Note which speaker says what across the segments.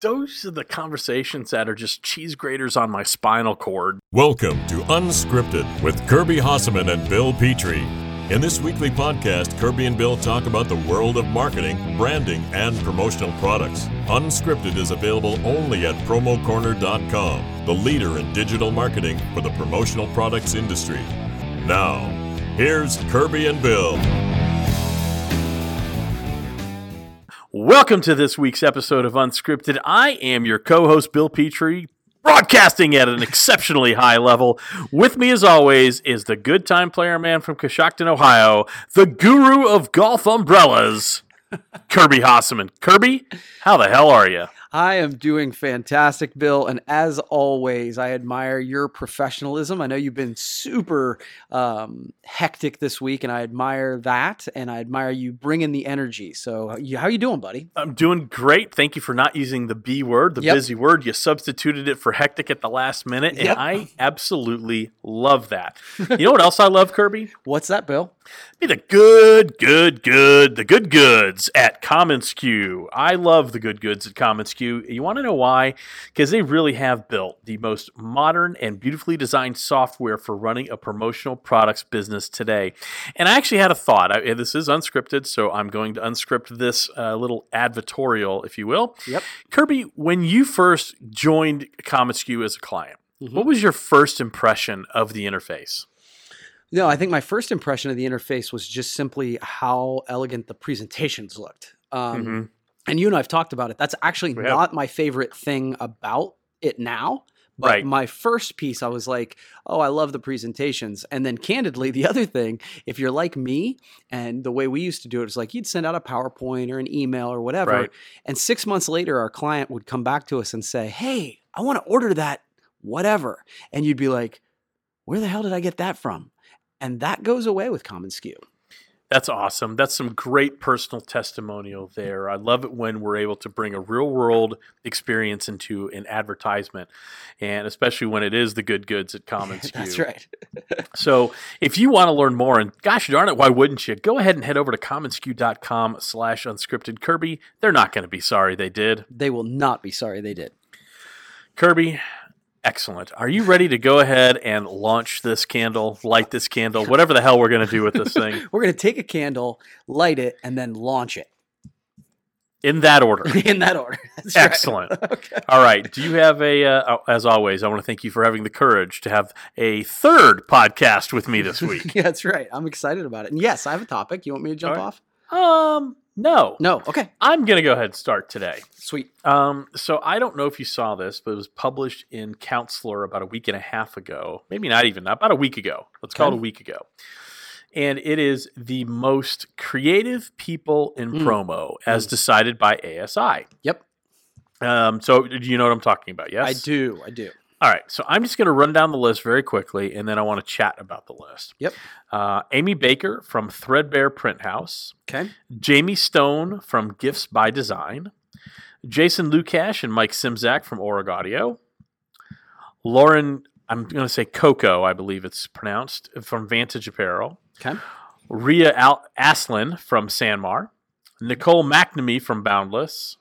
Speaker 1: those are the conversations that are just cheese graters on my spinal cord.
Speaker 2: Welcome to Unscripted with Kirby Hasseman and Bill Petrie. In this weekly podcast, Kirby and Bill talk about the world of marketing, branding, and promotional products. Unscripted is available only at promocorner.com, the leader in digital marketing for the promotional products industry. Now, here's Kirby and Bill.
Speaker 1: Welcome to this week's episode of Unscripted. I am your co host, Bill Petrie, broadcasting at an exceptionally high level. With me, as always, is the good time player man from Coshocton, Ohio, the guru of golf umbrellas, Kirby Hasseman. Kirby, how the hell are you?
Speaker 3: I am doing fantastic, Bill. And as always, I admire your professionalism. I know you've been super um, hectic this week, and I admire that. And I admire you bringing the energy. So, you, how you doing, buddy?
Speaker 1: I'm doing great. Thank you for not using the B word, the
Speaker 3: Yep.
Speaker 1: busy word. You substituted it for hectic at the last minute, and
Speaker 3: Yep.
Speaker 1: I absolutely love that. You know what else I love, Kirby?
Speaker 3: What's that, Bill?
Speaker 1: Be the good, good, good, the good goods at commonsku. I love the good goods at commonsku. You want to know why? Because they really have built the most modern and beautifully designed software for running a promotional products business today. And I actually had a thought. I, this is unscripted, so I'm going to unscript this uh, little advertorial, if you will.
Speaker 3: Yep.
Speaker 1: Kirby, when you first joined commonsku as a client,
Speaker 3: Mhm.
Speaker 1: what was your first impression of the interface?
Speaker 3: No, I think my first impression of the interface was just simply how elegant the presentations looked. Um,
Speaker 1: Mhm.
Speaker 3: And you and I've talked about it. That's actually not my favorite thing about it now. But
Speaker 1: Right.
Speaker 3: my first piece, I was like, oh, I love the presentations. And then, candidly, the other thing, if you're like me, and the way we used to do it was like you'd send out a PowerPoint or an email or whatever.
Speaker 1: Right.
Speaker 3: And six months later, our client would come back to us and say, hey, I want to order that, whatever. And you'd be like, where the hell did I get that from? And that goes away with commonsku.
Speaker 1: That's awesome. That's some great personal testimonial there. I love it when we're able to bring a real world experience into an advertisement, and especially when it is the good goods at commonsku.
Speaker 3: That's right.
Speaker 1: So if you want to learn more, and gosh darn it, why wouldn't you? Go ahead and head over to commonsku.com slash unscripted Kirby. They're not going to be sorry they did.
Speaker 3: They will not be sorry they did.
Speaker 1: Kirby, excellent. Are you ready to go ahead and launch this candle, light this candle, whatever the hell we're going to do with this thing?
Speaker 3: We're going to take a candle, light it, and then launch it
Speaker 1: In that order.
Speaker 3: in that order. That's right.
Speaker 1: Excellent.
Speaker 3: Okay.
Speaker 1: All right. Do you have a, uh, oh, as always, I want to thank you for having the courage to have a third podcast with me this week.
Speaker 3: Yeah, that's right. I'm excited about it. And yes, I have a topic. You want me to jump
Speaker 1: right.
Speaker 3: off?
Speaker 1: um, no.
Speaker 3: No. Okay.
Speaker 1: I'm going to go ahead and start today.
Speaker 3: Sweet.
Speaker 1: Um, so I don't know if you saw this, but it was published in Counselor about a week and a half ago. Maybe not even, about a week ago. Let's call it a week ago. And it is the most creative people in
Speaker 3: Mm.
Speaker 1: promo as decided by ASI.
Speaker 3: Yep.
Speaker 1: Um, so do you know what I'm talking about? Yes.
Speaker 3: I do. I do.
Speaker 1: All right, so I'm just going to run down the list very quickly, and then I want to chat about the list.
Speaker 3: Yep.
Speaker 1: Uh, Amy Baker from Threadbare Print House,
Speaker 3: Okay.
Speaker 1: Jamie Stone from Gifts by Design, Jason Lukash and Mike Szymczak from ORGaudio, Lauren, I'm going to say Coco, I believe it's pronounced, from Vantage Apparel,
Speaker 3: Okay.
Speaker 1: Ria Al- Aslin from Sanmar, Nicole McNamee from Boundless,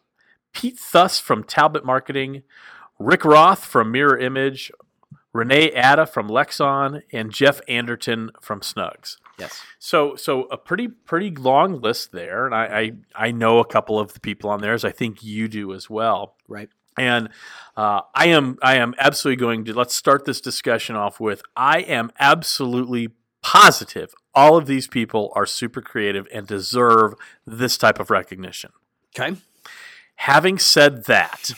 Speaker 1: Pete Thuss from Talbot Marketing, Rick Roth from Mirror Image, Renee Atta from Lexon, and Jeff Anderton from Snugz.
Speaker 3: Yes.
Speaker 1: So, so a pretty pretty long list there, and I I, I know a couple of the people on there, as I think you do as well.
Speaker 3: Right.
Speaker 1: And uh, I am I am absolutely going to let's start this discussion off with I am absolutely positive all of these people are super creative and deserve this type of recognition.
Speaker 3: Okay.
Speaker 1: Having said that,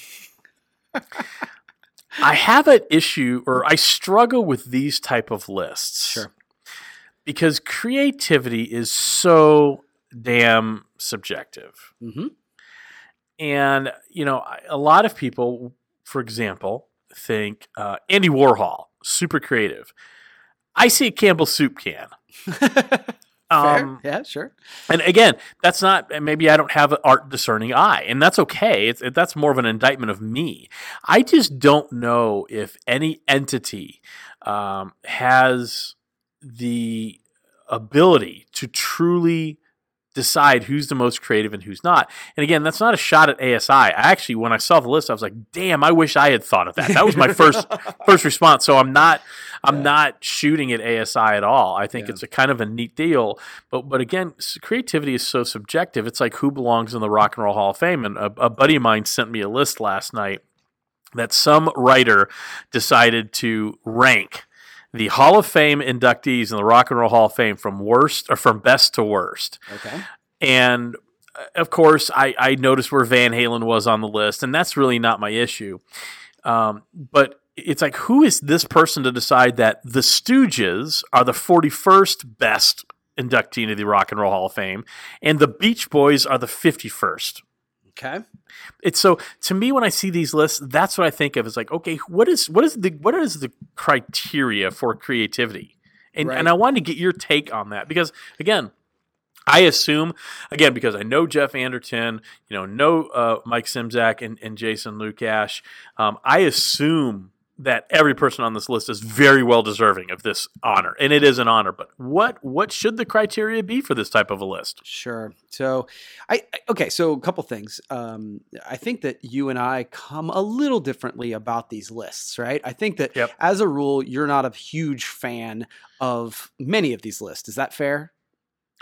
Speaker 1: I have an issue or I struggle with these type of lists.
Speaker 3: Sure.
Speaker 1: Because creativity is so damn subjective.
Speaker 3: Mm-hmm.
Speaker 1: And, you know, a lot of people, for example, think uh, Andy Warhol, super creative. I see a Campbell soup can. Um,
Speaker 3: yeah. Sure.
Speaker 1: and again, that's not, maybe I don't have an art discerning eye, and that's okay. It's, it, that's more of an indictment of me. I just don't know if any entity um, has the ability to truly decide who's the most creative and who's not. And again, that's not a shot at ASI. I actually, when I saw the list, I was like, "Damn, I wish I had thought of that." That was my first first response. So I'm not I'm
Speaker 3: Yeah.
Speaker 1: not shooting at ASI at all. I think
Speaker 3: Yeah.
Speaker 1: it's a kind of a neat deal. But but again, creativity is so subjective. It's like who belongs in the Rock and Roll Hall of Fame. And a, a buddy of mine sent me a list last night that some writer decided to rank the Hall of Fame inductees in the Rock and Roll Hall of Fame from worst or from best to worst.
Speaker 3: Okay.
Speaker 1: And uh, of course, I, I noticed where Van Halen was on the list, and that's really not my issue. Um, but it's like, who is this person to decide that the Stooges are the 41st best inductee into the Rock and Roll Hall of Fame, and the Beach Boys are the 51st?
Speaker 3: Okay.
Speaker 1: It's so to me when I see these lists, that's what I think of. Is like, okay, what is what is the what is the criteria for creativity? And
Speaker 3: Right.
Speaker 1: and I wanted to get your take on that because again, I assume again because I know Jeff Anderton, you know, know uh, Mike Szymczak and, and Jason Lukash. Um, I assume that every person on this list is very well deserving of this honor, and it is an honor. But what what should the criteria be for this type of a list?
Speaker 3: Sure. So, I I- okay. So, a couple things. Um, I think that you and I come a little differently about these lists, right? I think that
Speaker 1: Yep.
Speaker 3: as a rule, you're not a huge fan of many of these lists. Is that fair?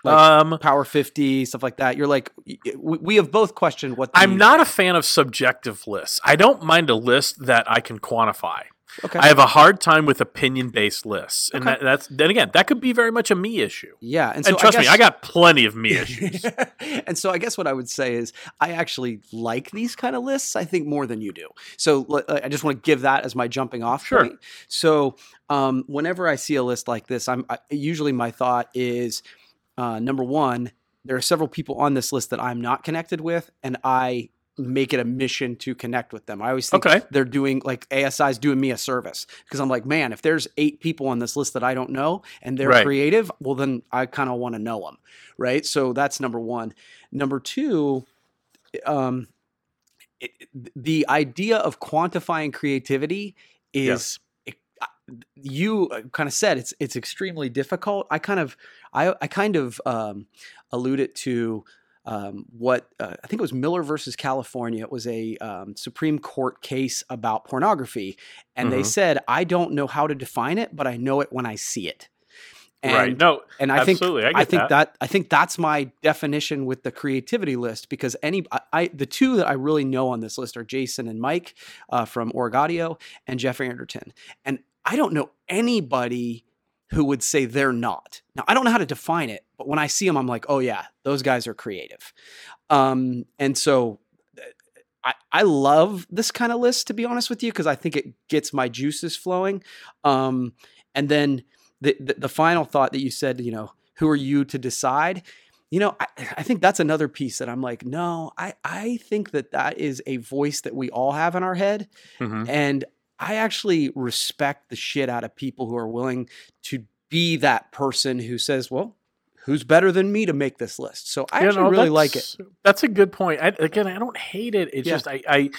Speaker 3: Like
Speaker 1: um,
Speaker 3: Power 50, stuff like that. You're like, we, have both questioned what.
Speaker 1: I'm not a fan of subjective lists. I don't mind a list that I can quantify.
Speaker 3: Okay.
Speaker 1: I have a hard time with opinion based lists, and
Speaker 3: Okay.
Speaker 1: that, that's then again that could be very much a me issue.
Speaker 3: yeah, and
Speaker 1: And, trust
Speaker 3: I
Speaker 1: me, I got plenty of me issues.
Speaker 3: and so I guess what I would say is I actually like these kind of lists. I think more than you do. So I just want to give that as my jumping off
Speaker 1: Sure.
Speaker 3: point. So um, whenever I see a list like this, I'm I, usually my thought is uh, number one, there are several people on this list that I'm not connected with, and I make it a mission to connect with them. I always think
Speaker 1: Okay.
Speaker 3: they're doing like ASI's doing me a service because I'm like, man, if there's eight people on this list that I don't know and they're
Speaker 1: Right.
Speaker 3: creative, well, then I kind of want to know them, right? So that's number one. Number two, um, it, the idea of quantifying creativity is you kind of said it's it's extremely difficult. I kind of I I kind of um, alluded to um, what uh, I think it was Miller versus California. It was a um, Supreme Court case about pornography, and they
Speaker 1: Mhm.
Speaker 3: said I don't know how to define it, but I know it when I see it. And,
Speaker 1: right? No,
Speaker 3: and I think
Speaker 1: absolutely. I,
Speaker 3: I think
Speaker 1: that.
Speaker 3: that. I think that's my definition with the creativity list because any I, I the two that I really know on this list are Jason and Mike uh, from ORGaudio and Jeff Anderton, and I don't know anybody who would say they're not. Now I don't know how to define it, but when I see them, I'm like, oh yeah, those guys are creative, um, and so. I, I love this kind of list to be honest with you because I think it gets my juices flowing. Um, and then the, the the final thought that you said, you know, who are you to decide? You know, I, I think that's another piece that I'm like, no, I I think that that is a voice that we all have in our head,
Speaker 1: Mhm.
Speaker 3: and I actually respect the shit out of people who are willing to be that person who says, well, who's better than me to make this list? So I
Speaker 1: You
Speaker 3: actually
Speaker 1: know,
Speaker 3: really like it.
Speaker 1: that's- a good point. I, again, I don't hate it. It's
Speaker 3: Yeah.
Speaker 1: just I, I,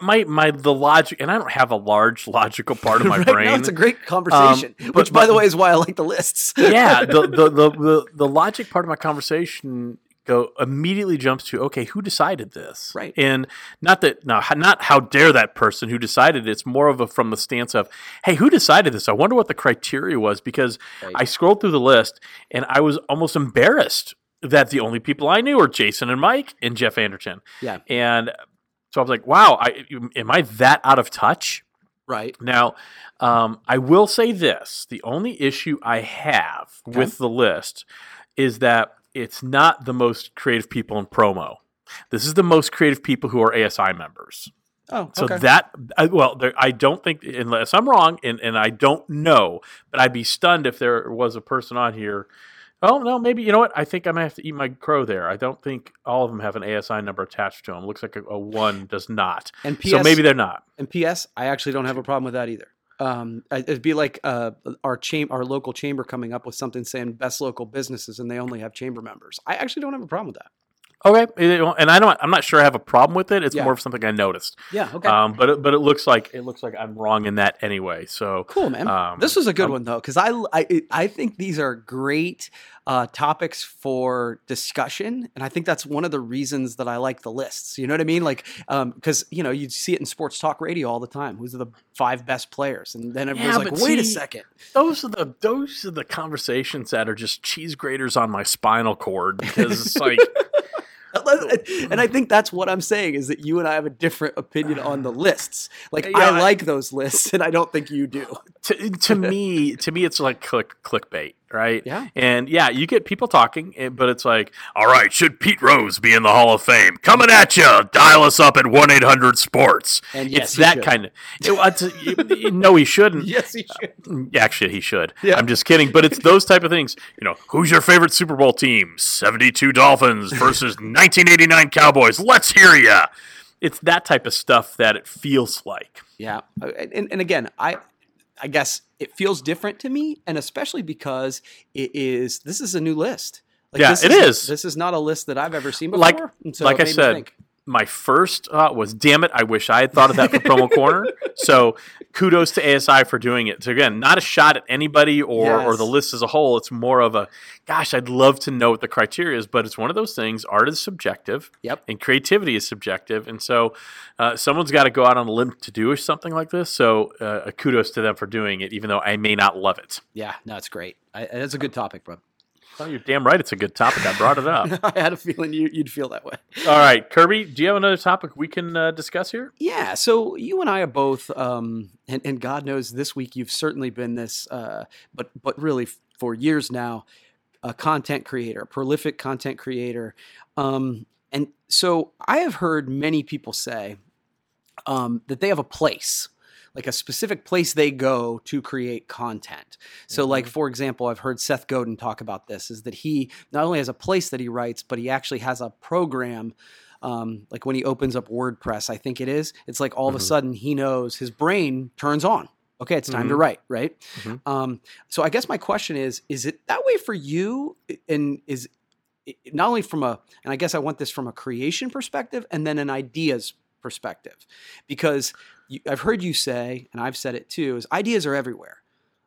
Speaker 1: my, my, the logic, and I don't have a large logical part of my
Speaker 3: Right?
Speaker 1: brain.
Speaker 3: No, it's a great conversation, um,
Speaker 1: but-
Speaker 3: which, by
Speaker 1: but-
Speaker 3: the way, is why I like the lists.
Speaker 1: yeah, the, the, the, the, the logic part of my conversation go immediately jumps to okay, who decided this?
Speaker 3: Right.
Speaker 1: And not that now, not how dare that person who decided it. It's more of a from the stance of hey, who decided this? I wonder what the criteria was because
Speaker 3: Right.
Speaker 1: I scrolled through the list and I was almost embarrassed that the only people I knew were Jason and Mike and Jeff Anderton.
Speaker 3: Yeah.
Speaker 1: And so I was like, wow, I, am I that out of touch?
Speaker 3: right.
Speaker 1: Now, um, I will say this: the only issue I have
Speaker 3: Okay.
Speaker 1: with the list is that it's not the most creative people in promo. This is the most creative people who are ASI members.
Speaker 3: Oh,
Speaker 1: So
Speaker 3: okay.
Speaker 1: that, I, well, there, I don't think, unless I'm wrong, and, and I don't know, but I'd be stunned if there was a person on here. Oh no, maybe you know what? I think I might have to eat my crow there. I don't think all of them have an ASI number attached to them. Looks like a, a one does not.
Speaker 3: and PS,
Speaker 1: so maybe they're not.
Speaker 3: And P.S. I actually don't have a problem with that either. Um, it'd be like uh, our our local chamber coming up with something saying best local businesses, and they only have chamber members. I actually don't have a problem with that.
Speaker 1: Okay, and I don't. I'm not sure I have a problem with it. It's
Speaker 3: Yeah.
Speaker 1: more of something I noticed.
Speaker 3: Yeah. Okay.
Speaker 1: Um, but it, but it looks like it looks like I'm wrong in that anyway. So
Speaker 3: Cool, man.
Speaker 1: Um,
Speaker 3: this was a good
Speaker 1: um,
Speaker 3: one though, because I, I I think these are great uh, topics for discussion, and I think that's one of the reasons that I like the lists. You know what I mean? Like, because you know you see it in sports talk radio all the time. Who's the five best players? And then everyone's
Speaker 1: Yeah,
Speaker 3: like, wait a second.
Speaker 1: those are the those are the conversations that are just cheese graters on my spinal cord because it's like
Speaker 3: and I think that's what I'm saying is that you and I have a different opinion on the lists. Like
Speaker 1: Yeah,
Speaker 3: I
Speaker 1: I-
Speaker 3: like those lists, and I don't think you do.
Speaker 1: to, to me to me it's like click clickbait right
Speaker 3: Yeah.
Speaker 1: and yeah you get people talking eh, but it's like all right should pete rose be in the hall of fame coming at you dial us up at 1-800-sports
Speaker 3: And yes,
Speaker 1: it's that
Speaker 3: should.
Speaker 1: kind of it, you- no he shouldn't
Speaker 3: Yes, he should.
Speaker 1: Actually, he should.
Speaker 3: Yeah.
Speaker 1: I'm just kidding. But it's those type of things. You know, who's your favorite Super Bowl team? 72 Dolphins versus 1989 Cowboys. Let's hear you. It's that type of stuff that it feels like.
Speaker 3: Yeah, Uh, and, and again, I I guess it feels different to me, and especially because it is this is a new list. Like,
Speaker 1: Yeah,
Speaker 3: this
Speaker 1: it
Speaker 3: is.
Speaker 1: is.
Speaker 3: This is not a list that I've ever seen before.
Speaker 1: Like-
Speaker 3: so
Speaker 1: like I said. My first thought was, damn it, I wish I had thought of that for Promo Corner. So kudos to ASI for doing it. So again, not a shot at anybody or, or the list as a whole. It's more of a, gosh, I'd love to know what the criteria is, but it's one of those things. Art is subjective.
Speaker 3: Yep.
Speaker 1: and creativity is subjective. And so uh, someone's got to go out on a limb to do something like this. So uh, kudos to them for doing it, even though I may not love it.
Speaker 3: yeah, no, it's great. I, it's a good topic, bro.
Speaker 1: Oh, you're damn right. It's a good topic. I brought it up.
Speaker 3: I had a feeling you, you'd feel that way.
Speaker 1: All right, Kirby, do you have another topic we can uh, discuss here?
Speaker 3: Yeah, so you and I are both, um, and, and God knows this week you've certainly been this, uh, but but really for years now, a content creator, a prolific content creator, um, and so I have heard many people say um, that they have a place, like a specific place they go to create content. So, like
Speaker 1: Mhm.
Speaker 3: for example, I've heard Seth Godin talk about this: is that he not only has a place that he writes, but he actually has a program um, like when he opens up WordPress, I think it is. It's like all of a
Speaker 1: Mhm.
Speaker 3: sudden he knows his brain turns on. Okay, it's time to
Speaker 1: Mhm.
Speaker 3: write, right?
Speaker 1: Mhm.
Speaker 3: Um, so I guess my question is: Is it that way for you? And is it- not only from a, and I guess I want this from a creation perspective, and then an ideas perspective, because you, I've heard you say, and I've said it too, is ideas are everywhere.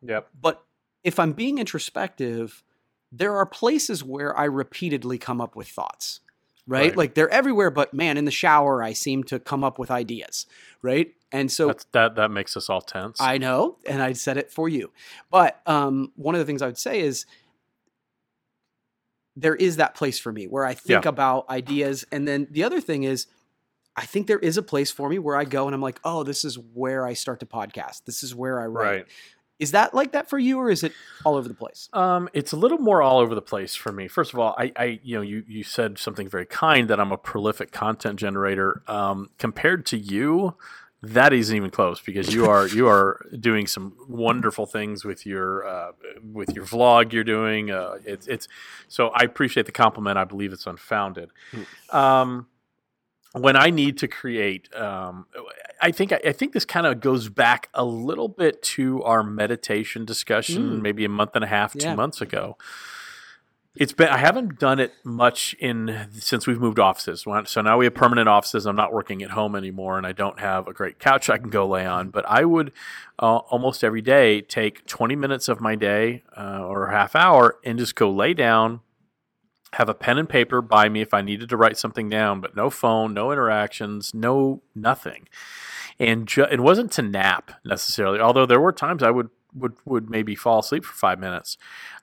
Speaker 1: Yep.
Speaker 3: But if I'm being introspective, there are places where I repeatedly come up with thoughts, right?
Speaker 1: Right.
Speaker 3: Like they're everywhere, but man, in the shower, I seem to come up with ideas, right? And so
Speaker 1: That's, that that makes us all tense.
Speaker 3: I know, and I said it for you. But um, one of the things I would say is there is that place for me where I think
Speaker 1: Yeah.
Speaker 3: about ideas. And then the other thing is, I think there is a place for me where I go and I'm like, oh, this is where I start to podcast. This is where I write.
Speaker 1: right.
Speaker 3: Is that like that for you, or is it all over the place?
Speaker 1: Um, it's a little more all over the place for me. First of all, I, I you know, you you said something very kind that I'm a prolific content generator. Um, compared to you, that isn't even close because you are you are doing some wonderful things with your uh, with your vlog you're doing. Uh, it's it's so I appreciate the compliment. I believe it's unfounded. Um, when I need to create, um, I think I think this kind of goes back a little bit to our meditation discussion,
Speaker 3: Mm.
Speaker 1: maybe a month and a half, two
Speaker 3: Yeah.
Speaker 1: months ago. It's been I haven't done it much in since we've moved offices. So now we have permanent offices. I'm not working at home anymore, and I don't have a great couch I can go lay on. But I would uh, almost every day take 20 minutes of my day uh, or a half hour and just go lay down, have a pen and paper by me if I needed to write something down, but no phone, no interactions, no nothing. And ju- it wasn't to nap necessarily, although there were times I would would would maybe fall asleep for five minutes.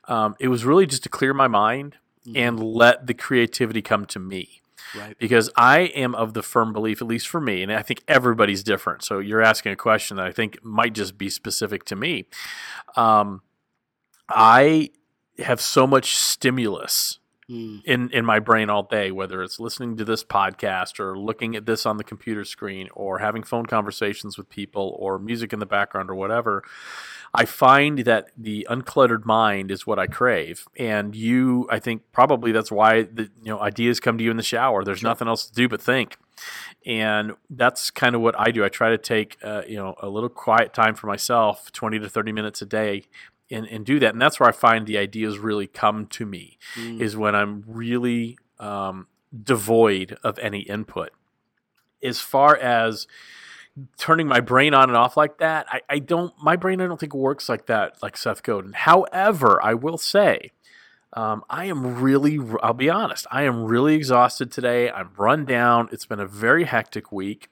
Speaker 1: Um, it was really just to clear my mind and let the creativity come to me
Speaker 3: right.
Speaker 1: because I am of the firm belief, at least for me, and I think everybody's different. So you're asking a question that I think might just be specific to me. Um, I have so much stimulus
Speaker 3: Mm.
Speaker 1: in in my brain all day, whether it's listening to this podcast or looking at this on the computer screen or having phone conversations with people or music in the background or whatever. I find that the uncluttered mind is what I crave, and you, I think probably that's why the you know ideas come to you in the shower. There's nothing else to do but think, and that's kind of what I do. I try to take uh, you know a little quiet time for myself, twenty to thirty minutes a day, and, and do that. And that's where I find the ideas really come to me
Speaker 3: Mm.
Speaker 1: is when I'm really um, devoid of any input. As far as turning my brain on and off like that, I, I don't. My brain, I don't think works like that, like Seth Godin. However, I will say, um, I am really. I'll be honest. I am really exhausted today. I'm run down. It's been a very hectic week.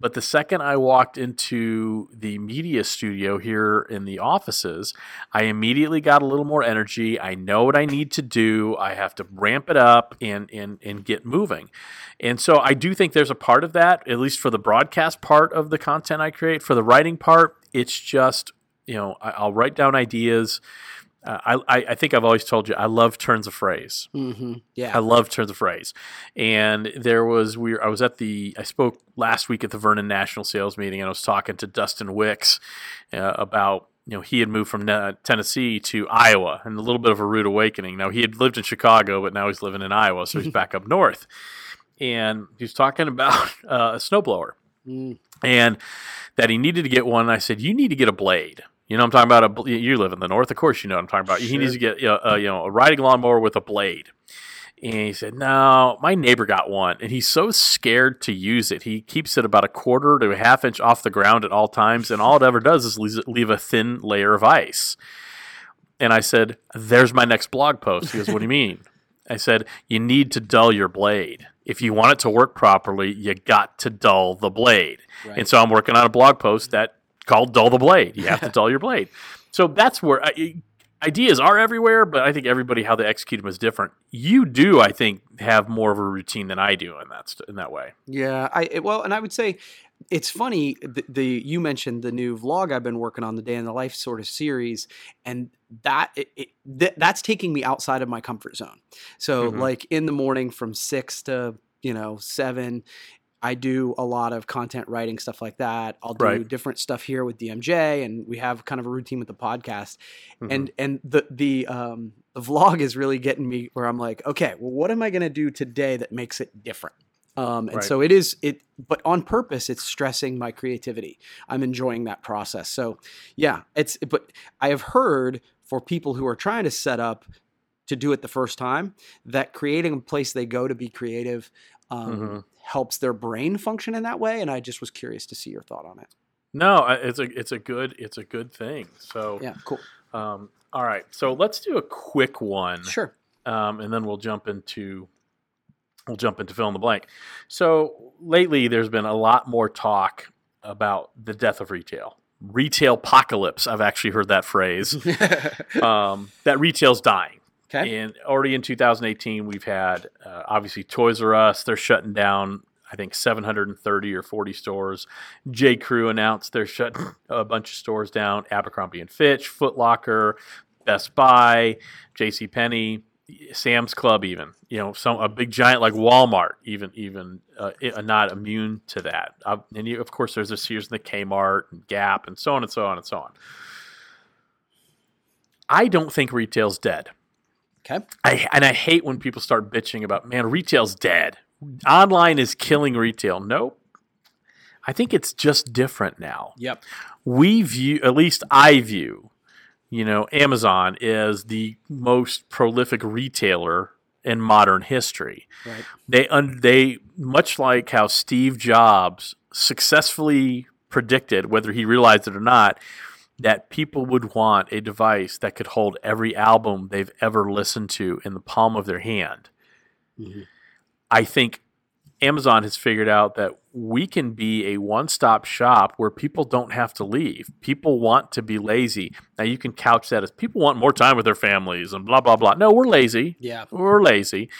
Speaker 1: But the second I walked into the media studio here in the offices, I immediately got a little more energy. I know what I need to do. I have to ramp it up and and and get moving. And so I do think there's a part of that, at least for the broadcast part of the content I create. For the writing part, it's just you know I'll write down ideas uh, I, I think I've always told you I love turns of phrase.
Speaker 3: Mm-hmm. Yeah,
Speaker 1: I love turns of phrase. And there was we I was at the I spoke last week at the Vernon National Sales Meeting and I was talking to Dustin Wicks uh, about you know he had moved from Tennessee to Iowa and a little bit of a rude awakening. Now he had lived in Chicago, but now he's living in Iowa, so he's back up north. And he was talking about uh, a snowblower mm. and that he needed to get one. I said, "You need to get a blade." You know, I'm talking about a. You live in the north, of course. You know what I'm talking about. Sure. He needs to get uh, you know a riding lawnmower with a blade. And he said, "No, my neighbor got one, and he's so scared to use it. He keeps it about a quarter to a half inch off the ground at all times, and all it ever does is leave a thin layer of ice." And I said, "There's my next blog post." He goes, "What do you mean?" I said, "You need to dull your blade. If you want it to work properly, you got to dull the blade." Right. And so I'm working on a blog post that called dull the blade. You have to dull your blade. So that's where I, ideas are everywhere, but I think everybody how they execute them is different. You do, I think, have more of a routine than I do in that in that way.
Speaker 3: Yeah, I well, and I would say it's funny the, the, you mentioned the new vlog I've been working on the day in the life sort of series and that it, it th- that's taking me outside of my comfort zone. So mm-hmm. like in the morning from 6 to you know 7 I do a lot of content writing stuff like that. I'll do right. different stuff here with DMJ, and we have kind of a routine with the podcast. Mm-hmm. And and the the um, the vlog is really getting me where I'm like, okay, well, what am I going to do today that makes it different? Um, and right. so it is it, but on purpose, it's stressing my creativity. I'm enjoying that process. So yeah, it's but I have heard for people who are trying to set up to do it the first time that creating a place they go to be creative um, mm-hmm. Helps their brain function in that way. And I just was curious to see your thought on it.
Speaker 1: No, it's a it's a good it's a good thing. So
Speaker 3: yeah, cool.
Speaker 1: Um, all right, so let's do a quick one.
Speaker 3: Sure.
Speaker 1: Um, and then we'll jump into we'll jump into fill in the blank. So lately, there's been a lot more talk about the death of retail. Retail apocalypse. I've actually heard that phrase. um, that retail's dying. Okay. And already in 2018, we've had uh, obviously Toys R Us. They're shutting down, I think, 730 or 40 stores. J. Crew announced they're shutting a bunch of stores down. Abercrombie and Fitch, Foot Locker, Best Buy, J.C. Penney, Sam's Club, even you know, some a big giant like Walmart, even even uh, not immune to that. Uh, and you, of course, there's the Sears and the Kmart and Gap and so on and so on and so on. I don't think retail's dead.
Speaker 3: Okay.
Speaker 1: I, and I hate when people start bitching about, man, retail's dead. Online is killing retail. Nope. I think it's just different now.
Speaker 3: Yep.
Speaker 1: We view, at least I view, you know, Amazon is the most prolific retailer in modern history.
Speaker 3: Right.
Speaker 1: They un, they much like how Steve Jobs successfully predicted, whether he realized it or not, that people would want a device that could hold every album they've ever listened to in the palm of their hand. Mm-hmm. I think Amazon has figured out that we can be a one stop shop where people don't have to leave. People want to be lazy. Now, you can couch that as people want more time with their families and blah, blah, blah. No, we're lazy.
Speaker 3: Yeah.
Speaker 1: We're lazy.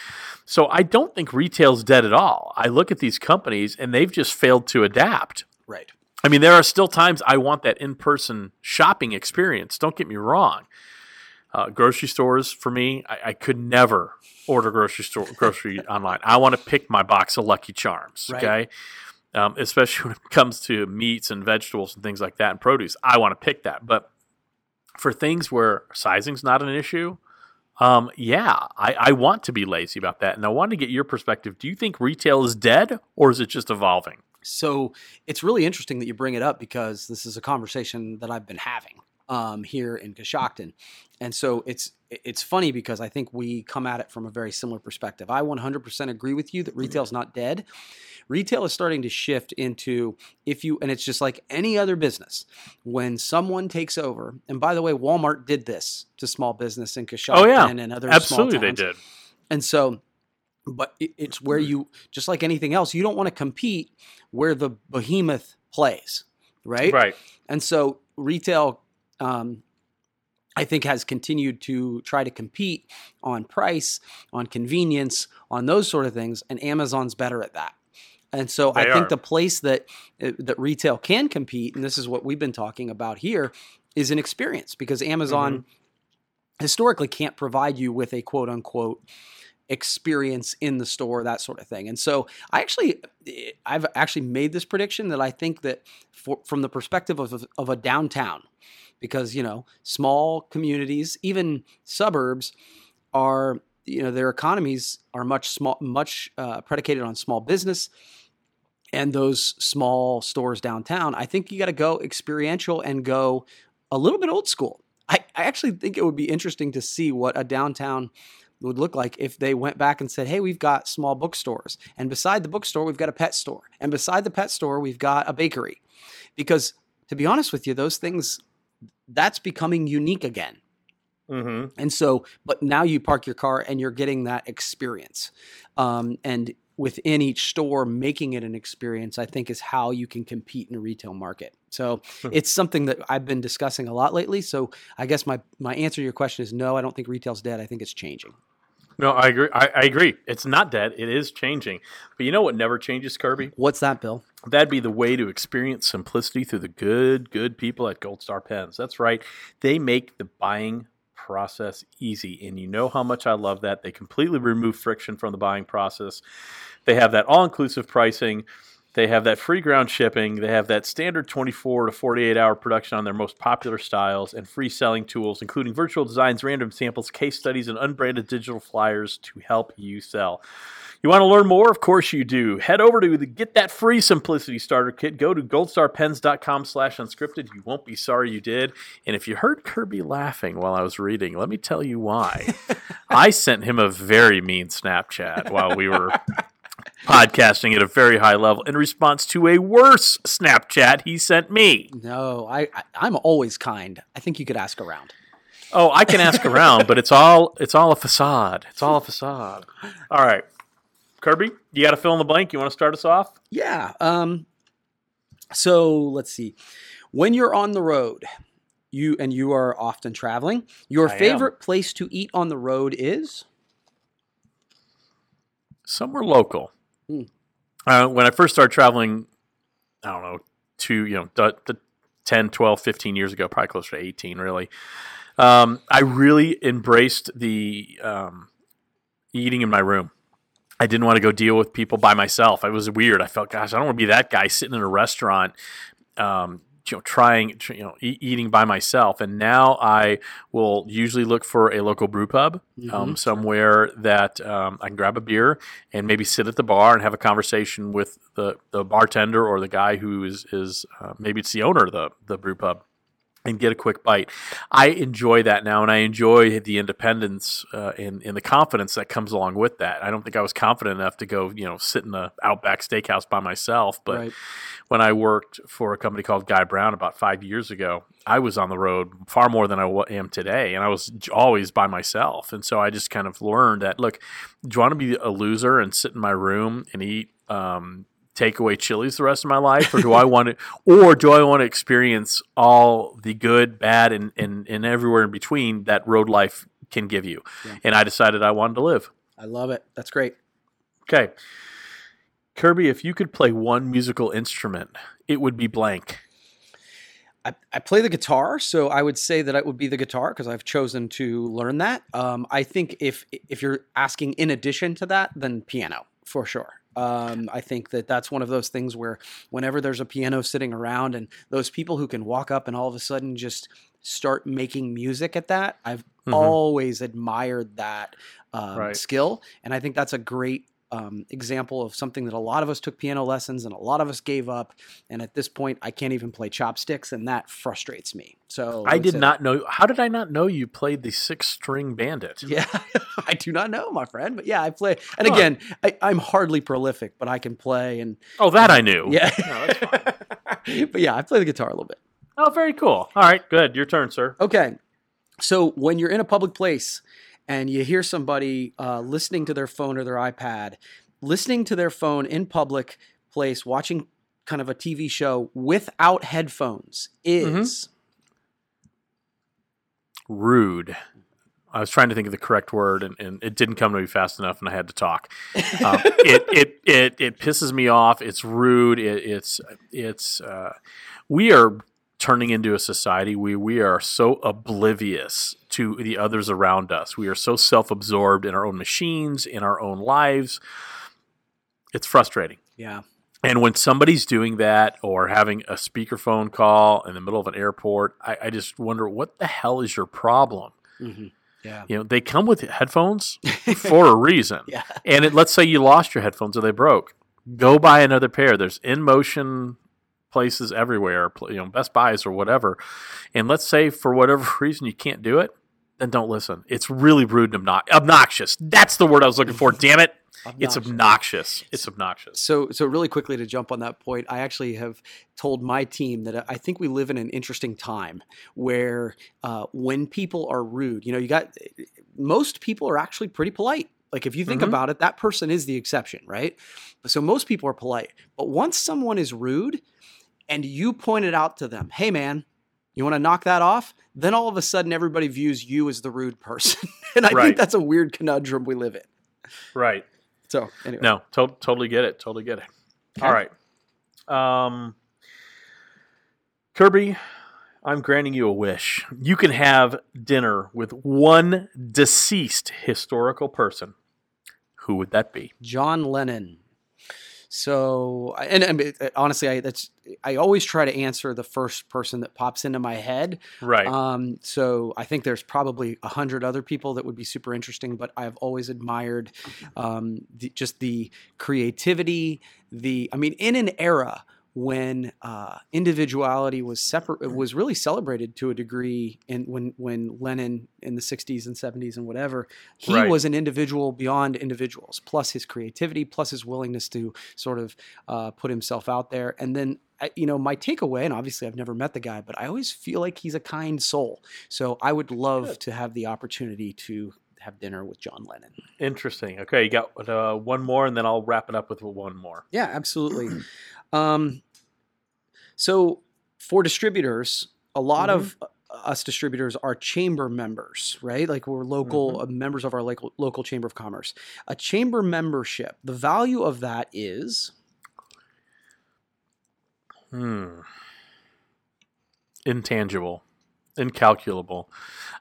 Speaker 1: So I don't think retail's dead at all. I look at these companies and they've just failed to adapt.
Speaker 3: Right.
Speaker 1: I mean, there are still times I want that in person shopping experience. Don't get me wrong. Uh, grocery stores for me, I, I, could never order grocery store grocery online. I want to pick my box of Lucky Charms. Right. Okay. Um, especially when it comes to meats and vegetables and things like that and produce, I want to pick that. But for things where sizing's not an issue, um, yeah, I, I want to be lazy about that. And I want to get your perspective. Do you think retail is dead or is it just evolving?
Speaker 3: So it's really interesting that you bring it up because this is a conversation that I've been having. um, here in Coshocton. And so it's it's funny because I think we come at it from a very similar perspective. I 100% agree with you that retail's not dead. Retail is starting to shift into if you and it's just like any other business. When someone takes over, and by the way, Walmart did this to small business in Coshocton
Speaker 1: Oh, yeah.
Speaker 3: and other
Speaker 1: Absolutely,
Speaker 3: small
Speaker 1: they did.
Speaker 3: And so, but it- it's where you, just like anything else, you don't want to compete where the behemoth plays, right?
Speaker 1: Right.
Speaker 3: And so, retail, um, I think, has continued to try to compete on price, on convenience, on those sort of things, and Amazon's better at that. And so, I think
Speaker 1: are.
Speaker 3: the place that uh, that retail can compete, and this is what we've been talking about here, is an experience because Amazon
Speaker 1: Mm-hmm.
Speaker 3: historically can't provide you with a quote unquote experience in the store that sort of thing. And so i actually eh, i've actually made this prediction that i think that for, from the perspective of, of a downtown because you know small communities even suburbs are you know their economies are much small much uh, predicated on small business and those small stores downtown. I think you got to go experiential and go a little bit old school. I, I actually think it would be interesting to see what a downtown would look like if they went back and said, "Hey, we've got small bookstores, and beside the bookstore, we've got a pet store, and beside the pet store, we've got a bakery." Because to be honest with you, those things that's becoming unique again.
Speaker 1: Mm-hmm.
Speaker 3: And so, but now you park your car and you're getting that experience. Um, and within each store, making it an experience, I think, is how you can compete in a retail market. So
Speaker 1: Hmm.
Speaker 3: it's something that I've been discussing a lot lately. So I guess my my answer to your question is no. I don't think retail's dead. I think it's changing.
Speaker 1: No, I agree. I, I agree. It's not dead. It is changing. But you know what never changes, Kirby?
Speaker 3: What's that, Bill?
Speaker 1: That'd be the way to experience simplicity through the good, good people at Gold Star Pens. That's right. They make the buying process easy. And you know how much I love that. They completely remove friction from the buying process. They have that all inclusive pricing. They have that free ground shipping. They have that standard 24 to 48 hour production on their most popular styles and free selling tools, including virtual designs, random samples, case studies, and unbranded digital flyers to help you sell. You want to learn more? Of course you do. Head over to the Get That Free Simplicity Starter Kit. Go to goldstarpens.com slash unscripted. You won't be sorry you did. And if you heard Kirby laughing while I was reading, let me tell you why. I sent him a very mean Snapchat while we were podcasting at a very high level in response to a worse Snapchat he sent me.
Speaker 3: No, I, I I'm always kind. I think you could ask around.
Speaker 1: Oh, I can ask around, but it's all it's all a facade. It's all a facade. All right. Kirby, you got to fill in the blank. You want to start us off?
Speaker 3: Yeah. Um, so let's see. When you're on the road, you and you are often traveling. Your
Speaker 1: I am.
Speaker 3: favorite place to eat on the road is?
Speaker 1: Somewhere local.
Speaker 3: Hmm.
Speaker 1: Uh, when I first started traveling, I don't know, two, you know, the, the 10, 12, 15 years ago, probably closer to 18, really. Um, I really embraced the um, eating in my room. I didn't want to go deal with people by myself. I was weird. I felt, gosh, I don't want to be that guy sitting in a restaurant, um, you know, trying, you know, e- eating by myself. And now I will usually look for a local brew pub, um, somewhere that um, I can grab a beer and maybe sit at the bar and have a conversation with the, the bartender or the guy who is is uh, maybe it's the owner of the the brew pub and get a quick bite. I enjoy that now, and I enjoy the independence uh, and, and the confidence that comes along with that. I don't think I was confident enough to go, you know, sit in the Outback Steakhouse by myself. But
Speaker 3: Right.
Speaker 1: When I worked for a company called Guy Brown about five years ago, I was on the road far more than I am today, and I was always by myself. And so I just kind of learned that look, do you want to be a loser and sit in my room and eat? Um, takeaway Chili's the rest of my life or do I want to or do I want to experience all the good, bad and, and, and everywhere in between that road life can give you?
Speaker 3: Yeah.
Speaker 1: And I decided I wanted to live.
Speaker 3: I love it. That's great.
Speaker 1: Okay. Kirby, if you could play one musical instrument, it would be blank.
Speaker 3: I, I play the guitar, so I would say that it would be the guitar because I've chosen to learn that. Um, I think if if you're asking in addition to that, then piano for sure. Um, I think that that's one of those things where whenever there's a piano sitting around and those people who can walk up and all of a sudden just start making music at that, I've
Speaker 1: Mhm.
Speaker 3: always admired that um,
Speaker 1: Right.
Speaker 3: skill, and I think that's a great um, example of something that a lot of us took piano lessons and a lot of us gave up. And at this point, I can't even play chopsticks, and that frustrates me. So
Speaker 1: I did not know. How did I not know you played the six string bandit?
Speaker 3: Yeah, I do not know, my friend, but yeah, I play. And
Speaker 1: Huh.
Speaker 3: again, I, I'm hardly prolific, but I can play. And
Speaker 1: Oh, that I knew.
Speaker 3: yeah,
Speaker 1: No, that's fine.
Speaker 3: but yeah, I play the guitar a little bit.
Speaker 1: Oh, very cool. All right, good. Your turn, sir.
Speaker 3: Okay. So when you're in a public place and you hear somebody uh, listening to their phone or their iPad, listening to their phone in public place, watching kind of a TV show without headphones is
Speaker 1: Rude. I was trying to think of the correct word, and, and it didn't come to me fast enough, and I had to talk. Um, it, it it it pisses me off. It's rude. It, it's it's uh, we are turning into a society where we are so oblivious to the others around us. We are so self-absorbed in our own machines, in our own lives. It's frustrating.
Speaker 3: yeah.
Speaker 1: And when somebody's doing that or having a speakerphone call in the middle of an airport, I, I just wonder what the hell is your problem?
Speaker 3: hmm Yeah.
Speaker 1: You know, they come with headphones for a reason.
Speaker 3: Yeah.
Speaker 1: And it, let's say you lost your headphones or they broke. Go buy another pair. There's InMotion places everywhere, you know, Best Buys or whatever. And let's say for whatever reason you can't do it, then don't listen. It's really rude and obnox- obnoxious. That's the word I was looking for. Damn it. It's obnoxious. It's obnoxious.
Speaker 3: So, so really quickly to jump on that point, I actually have told my team that I think we live in an interesting time where uh, when people are rude, you know, you got most people are actually pretty polite. Like if you think
Speaker 1: Mhm.
Speaker 3: about it, that person is the exception, right? So most people are polite, but once someone is rude, and you point it out to them, hey man, you want to knock that off? Then all of a sudden everybody views you as the rude person, and I
Speaker 1: Right.
Speaker 3: think that's a weird conundrum we live in.
Speaker 1: Right.
Speaker 3: So anyway,
Speaker 1: No, to- totally get it. Totally get it.
Speaker 3: Okay.
Speaker 1: All right. Um, Kirby, I'm granting you a wish. You can have dinner with one deceased historical person. Who would that be?
Speaker 3: John Lennon. So, and, and honestly, I that's I always try to answer the first person that pops into my head.
Speaker 1: Right.
Speaker 3: Um, so I think there's probably a hundred other people that would be super interesting, but I've always admired um, the, just the creativity. The I mean, in an era when uh, individuality was separate, was really celebrated to a degree. And when when Lennon in the '60s and '70s and whatever, he
Speaker 1: Right.
Speaker 3: was an individual beyond individuals. Plus his creativity, plus his willingness to sort of uh, put himself out there. And then, you know, my takeaway, and obviously I've never met the guy, but I always feel like he's a kind soul. So I would love
Speaker 1: Good.
Speaker 3: to have the opportunity to have dinner with John Lennon.
Speaker 1: Interesting. Okay, you got uh, one more, and then I'll wrap it up with one more.
Speaker 3: Yeah, absolutely. um, so for distributors, a lot of uh, us distributors are chamber members, right? Like we're local uh, members of our local local chamber of commerce. A chamber membership, the value of that is
Speaker 1: Hmm. Intangible, incalculable.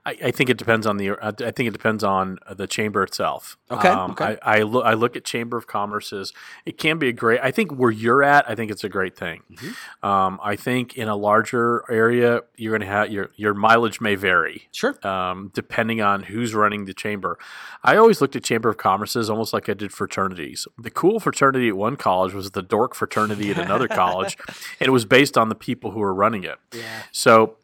Speaker 1: I, I think it depends on the. I think it depends on the chamber itself.
Speaker 3: Okay,
Speaker 1: Um,
Speaker 3: okay.
Speaker 1: I, I look. I look at chamber of commerces. It can be a great. I think where you're at, I think it's a great thing.
Speaker 3: Mhm.
Speaker 1: Um, I think in a larger area, you're going to have your your mileage may vary
Speaker 3: sure.
Speaker 1: um, depending on who's running the chamber. I always looked at chamber of commerces almost like I did fraternities. The cool fraternity at one college was the dork fraternity at another college, and it was based on the people who were running it.
Speaker 3: Yeah.
Speaker 1: So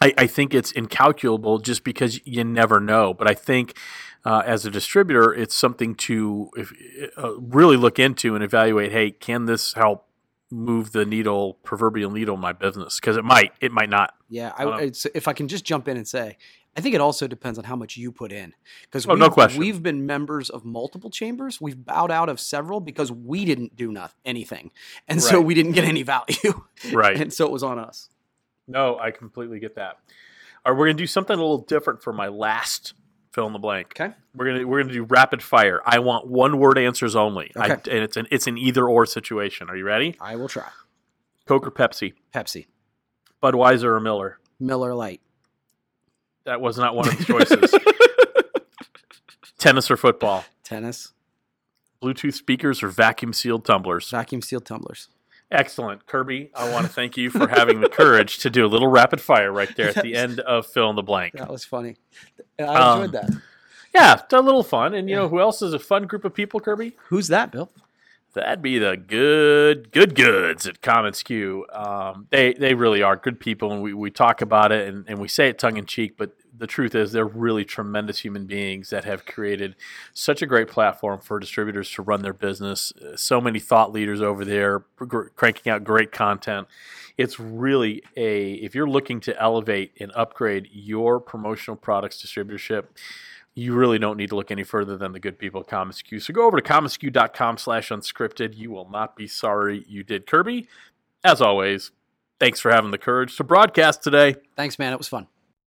Speaker 1: I, I think it's incalculable just because you never know. But I think uh, as a distributor, it's something to if, uh, really look into and evaluate. Hey, can this help move the needle, proverbial needle, in my business? Because it might, it might not.
Speaker 3: Yeah, I,
Speaker 1: Um,
Speaker 3: it's, if I can just jump in and say, I think it also depends on how much you put in. Because
Speaker 1: Oh, no question.
Speaker 3: We've been members of multiple chambers. We've bowed out of several because we didn't do nothing, anything, and so we didn't get any value.
Speaker 1: Right.
Speaker 3: and so it was on us.
Speaker 1: No, I completely get that. All right, we're gonna do something a little different for my last fill in the blank.
Speaker 3: Okay.
Speaker 1: We're gonna we're gonna do rapid fire. I want one word answers only. I,
Speaker 3: Okay.
Speaker 1: and it's an it's an either or situation. Are you ready?
Speaker 3: I will try.
Speaker 1: Coke or Pepsi?
Speaker 3: Pepsi,
Speaker 1: Budweiser or Miller?
Speaker 3: Miller Lite.
Speaker 1: That was not one of the choices. Tennis or football?
Speaker 3: tennis,
Speaker 1: Bluetooth speakers or vacuum sealed tumblers?
Speaker 3: vacuum sealed tumblers.
Speaker 1: Excellent, Kirby. I want to thank you for having the courage to do a little rapid fire right there at the end of fill in the blank.
Speaker 3: That was funny. I
Speaker 1: Um,
Speaker 3: enjoyed that.
Speaker 1: Yeah, it's a little fun. And you know who else is a fun group of people, Kirby?
Speaker 3: Who's that, Bill?
Speaker 1: That'd be the good good goods at commonsku. Um, they they really are good people, and we, we talk about it and, and we say it tongue in cheek, but the truth is they're really tremendous human beings that have created such a great platform for distributors to run their business. So many thought leaders over there cranking out great content. It's really a if you're looking to elevate and upgrade your promotional products distributorship you really don't need to look any further than the good people at commonsku. So go over to commonsku.com slash unscripted. You will not be sorry you did. Kirby, as always, thanks for having the courage to broadcast today.
Speaker 3: Thanks, man. It was fun.